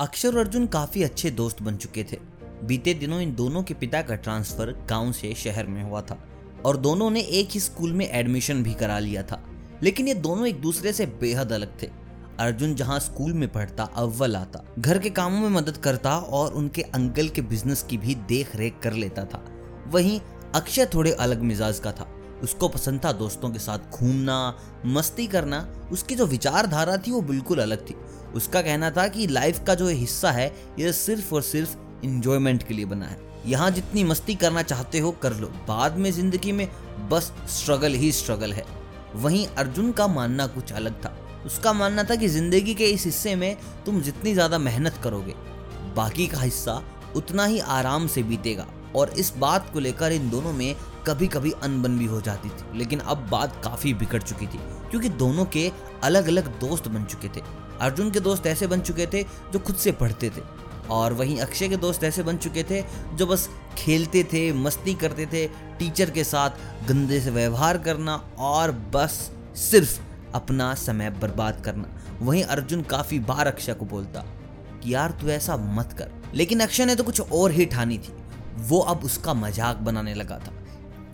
अक्षय और अर्जुन काफ़ी अच्छे दोस्त बन चुके थे। बीते दिनों इन दोनों के पिता का ट्रांसफ़र गाँव से शहर में हुआ था और दोनों ने एक ही स्कूल में एडमिशन भी करा लिया था। लेकिन ये दोनों एक दूसरे से बेहद अलग थे। अर्जुन जहाँ स्कूल में पढ़ता, अव्वल आता। घर के कामों में मदद करता और उनके अंकल के बिज़नेस की भी देख रेख कर लेता था। वहीं अक्षय थोड़े अलग मिजाज का था। उसको पसंद था दोस्तों के साथ घूमना, मस्ती करना। उसकी जो विचारधारा थी वो बिल्कुल अलग थी। उसका कहना था कि लाइफ का जो हिस्सा है, ये सिर्फ़ और सिर्फ़ इंजॉयमेंट के लिए बना है। यहाँ जितनी मस्ती करना चाहते हो, कर लो। बाद में ज़िंदगी में बस स्ट्रगल ही स्ट्रगल है। वहीं अर्जुन का मानना कुछ अलग था। उसका मानना था कि ज़िंदगी के इस हिस्से में तुम जितनी ज़्यादा मेहनत करोगे, बाकी का हिस्सा उतना ही आराम से बीतेगा। और इस बात को लेकर इन दोनों में कभी कभी अनबन भी हो जाती थी, लेकिन अब बात काफ़ी बिगड़ चुकी थी, क्योंकि दोनों के अलग अलग दोस्त बन चुके थे। अर्जुन के दोस्त ऐसे बन चुके थे जो खुद से पढ़ते थे, और वहीं अक्षय के दोस्त ऐसे बन चुके थे जो बस खेलते थे, मस्ती करते थे, टीचर के साथ गंदे से व्यवहार करना और बस सिर्फ़ अपना समय बर्बाद करना। वहीं अर्जुन काफ़ी बार अक्षय को बोलता कि यार तू ऐसा मत कर। लेकिन अक्षय ने तो कुछ और ही ठानी थी, वो अब उसका मज़ाक बनाने लगा था।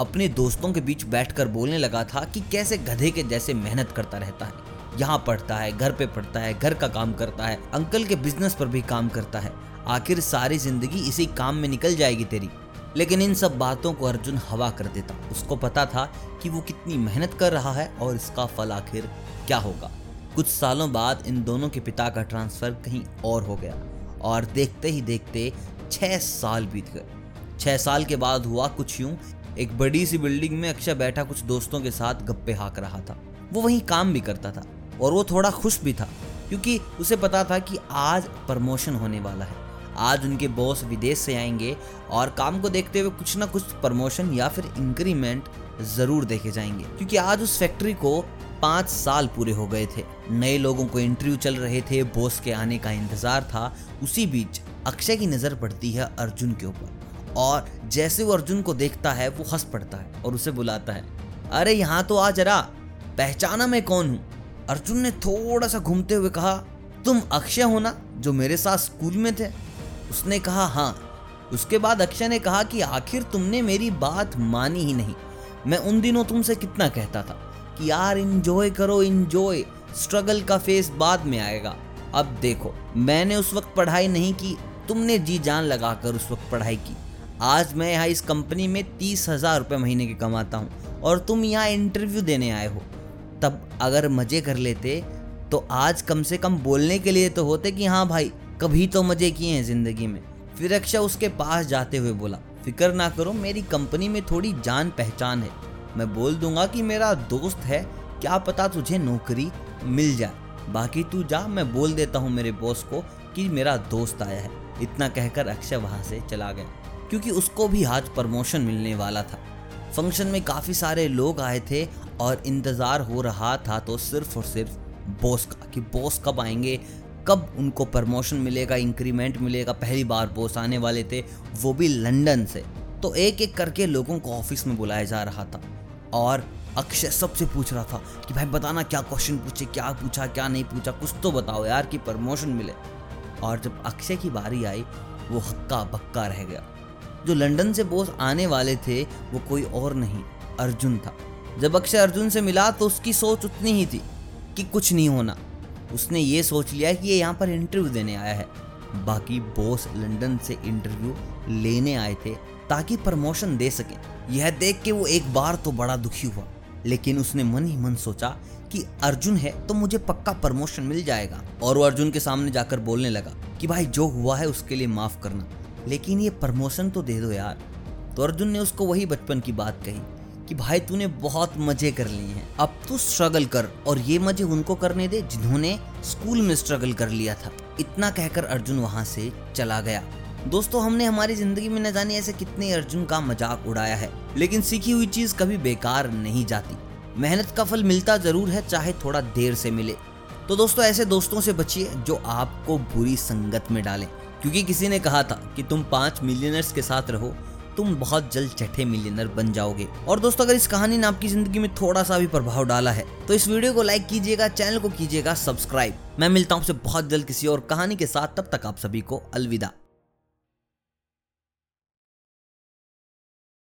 अपने दोस्तों के बीच बैठकर बोलने लगा था कि कैसे गधे के जैसे मेहनत करता रहता है। यहाँ पढ़ता है, घर पे पढ़ता है, घर का काम करता है, अंकल के बिज़नेस पर भी काम करता है। आखिर सारी ज़िंदगी इसी काम में निकल जाएगी तेरी। लेकिन इन सब बातों को अर्जुन हवा कर देता। उसको पता था कि वो कितनी मेहनत कर रहा है और इसका फल आखिर क्या होगा। कुछ सालों बाद इन दोनों के पिता का ट्रांसफ़र कहीं और हो गया और देखते ही देखते छह साल बीत गए। छह साल के बाद हुआ कुछ यूँ एक बड़ी सी बिल्डिंग में अक्षय बैठा कुछ दोस्तों के साथ गप्पे हाँक रहा था। वो वहीं काम भी करता था और वो थोड़ा खुश भी था, क्योंकि उसे पता था कि आज प्रमोशन होने वाला है। आज उनके बॉस विदेश से आएँगे और काम को देखते हुए कुछ ना कुछ प्रमोशन या फिर इंक्रीमेंट ज़रूर देखे जाएँगे, क्योंकि आज उस फैक्ट्री को पाँच साल पूरे हो गए थे। नए लोगों को इंटरव्यू चल रहे थे, बॉस के आने का इंतज़ार था। उसी बीच अक्षय की नज़र पड़ती है अर्जुन के ऊपर। और जैसे वो अर्जुन को देखता है, वो हंस पड़ता है और उसे बुलाता है, अरे, यहाँ तो आ जरा, पहचाना मैं कौन हूँ? अर्जुन ने थोड़ा सा घूमते हुए कहा, तुम अक्षय हो ना, जो मेरे साथ स्कूल में थे? उसने कहा हाँ। उसके बाद अक्षय ने कहा कि, आखिर तुमने मेरी बात मानी ही नहीं। मैं उन दिनों तुमसे कितना कहता था कि, यार इंजॉय करो इंजॉय स्ट्रगल का फेस बाद में आएगा। अब देखो, मैंने उस वक्त पढ़ाई नहीं की, तुमने जी जान लगाकर उस वक्त पढ़ाई की। आज मैं यहाँ इस कंपनी में तीस हज़ार रुपये महीने के कमाता हूँ और तुम यहाँ इंटरव्यू देने आए हो। तब अगर मज़े कर लेते तो आज कम से कम बोलने के लिए तो होते कि हाँ भाई, कभी तो मज़े किए हैं ज़िंदगी में। फिर अक्षय उसके पास जाते हुए बोला, फ़िक्र ना करो, मेरी कंपनी में थोड़ी जान पहचान है। मैं बोल दूँगा कि मेरा दोस्त है, क्या पता तुझे नौकरी मिल जाए। बाकी तू जा, मैं बोल देता हूँ मेरे बॉस को कि मेरा दोस्त आया है। इतना कहकर अक्षय वहाँ से चला गया। क्योंकि उसको भी आज प्रमोशन मिलने वाला था। फ़ंक्शन में काफ़ी सारे लोग आए थे और इंतज़ार हो रहा था तो सिर्फ़ और सिर्फ़ बॉस का, कि बॉस कब आएँगे, कब उनको प्रमोशन मिलेगा, इंक्रीमेंट मिलेगा। पहली बार बॉस आने वाले थे, वो भी लंदन से। तो एक एक करके लोगों को ऑफ़िस में बुलाया जा रहा था। और अक्षय सबसे पूछ रहा था कि, भाई, बताना क्या क्वेश्चन पूछे, क्या पूछा, क्या नहीं पूछा? कुछ तो बताओ यार कि प्रमोशन मिले। और जब अक्षय की बारी आई, वो हक्का बक्का रह गया। जो लंदन से बोस आने वाले थे, वो कोई और नहीं, अर्जुन था। जब अक्षय अर्जुन से मिला तो उसकी सोच उतनी ही थी कि कुछ नहीं होना। उसने ये सोच लिया कि ये यहाँ पर इंटरव्यू देने आया है। बाकी बॉस लंदन से इंटरव्यू लेने आए थे, ताकि प्रमोशन दे सके। यह देख के वो एक बार तो बड़ा दुखी हुआ। लेकिन उसने मन ही मन सोचा कि अर्जुन है तो मुझे पक्का प्रमोशन मिल जाएगा। और वो अर्जुन के सामने जाकर बोलने लगा कि भाई, जो हुआ है उसके लिए माफ़ करना। लेकिन ये प्रमोशन तो दे दो यार। तो अर्जुन ने उसको वही बचपन की बात कही कि भाई तूने बहुत मज़े कर लिए हैं। अब तू स्ट्रगल कर और ये मज़े उनको करने दे जिन्होंने स्कूल में स्ट्रगल कर लिया था। इतना कहकर अर्जुन वहाँ से चला गया। दोस्तों, हमने हमारी ज़िंदगी में न जाने ऐसे कितने अर्जुन का मज़ाक उड़ाया है, लेकिन सीखी हुई चीज़ कभी बेकार नहीं जाती। मेहनत का फल मिलता ज़रूर है, चाहे थोड़ा देर से मिले। तो दोस्तों, ऐसे दोस्तों से बचिए जो आपको बुरी संगत में डालें। क्योंकि किसी ने कहा था कि तुम पाँच मिलियनर्स के साथ रहो, तुम बहुत जल्द चटे मिलियनर बन जाओगे। और दोस्तों, अगर इस कहानी ने आपकी ज़िंदगी में थोड़ा सा भी प्रभाव डाला है तो इस वीडियो को लाइक कीजिएगा चैनल को कीजिएगा सब्सक्राइब मैं मिलता हूँ बहुत जल्द किसी और कहानी के साथ, तब तक आप सभी को अलविदा।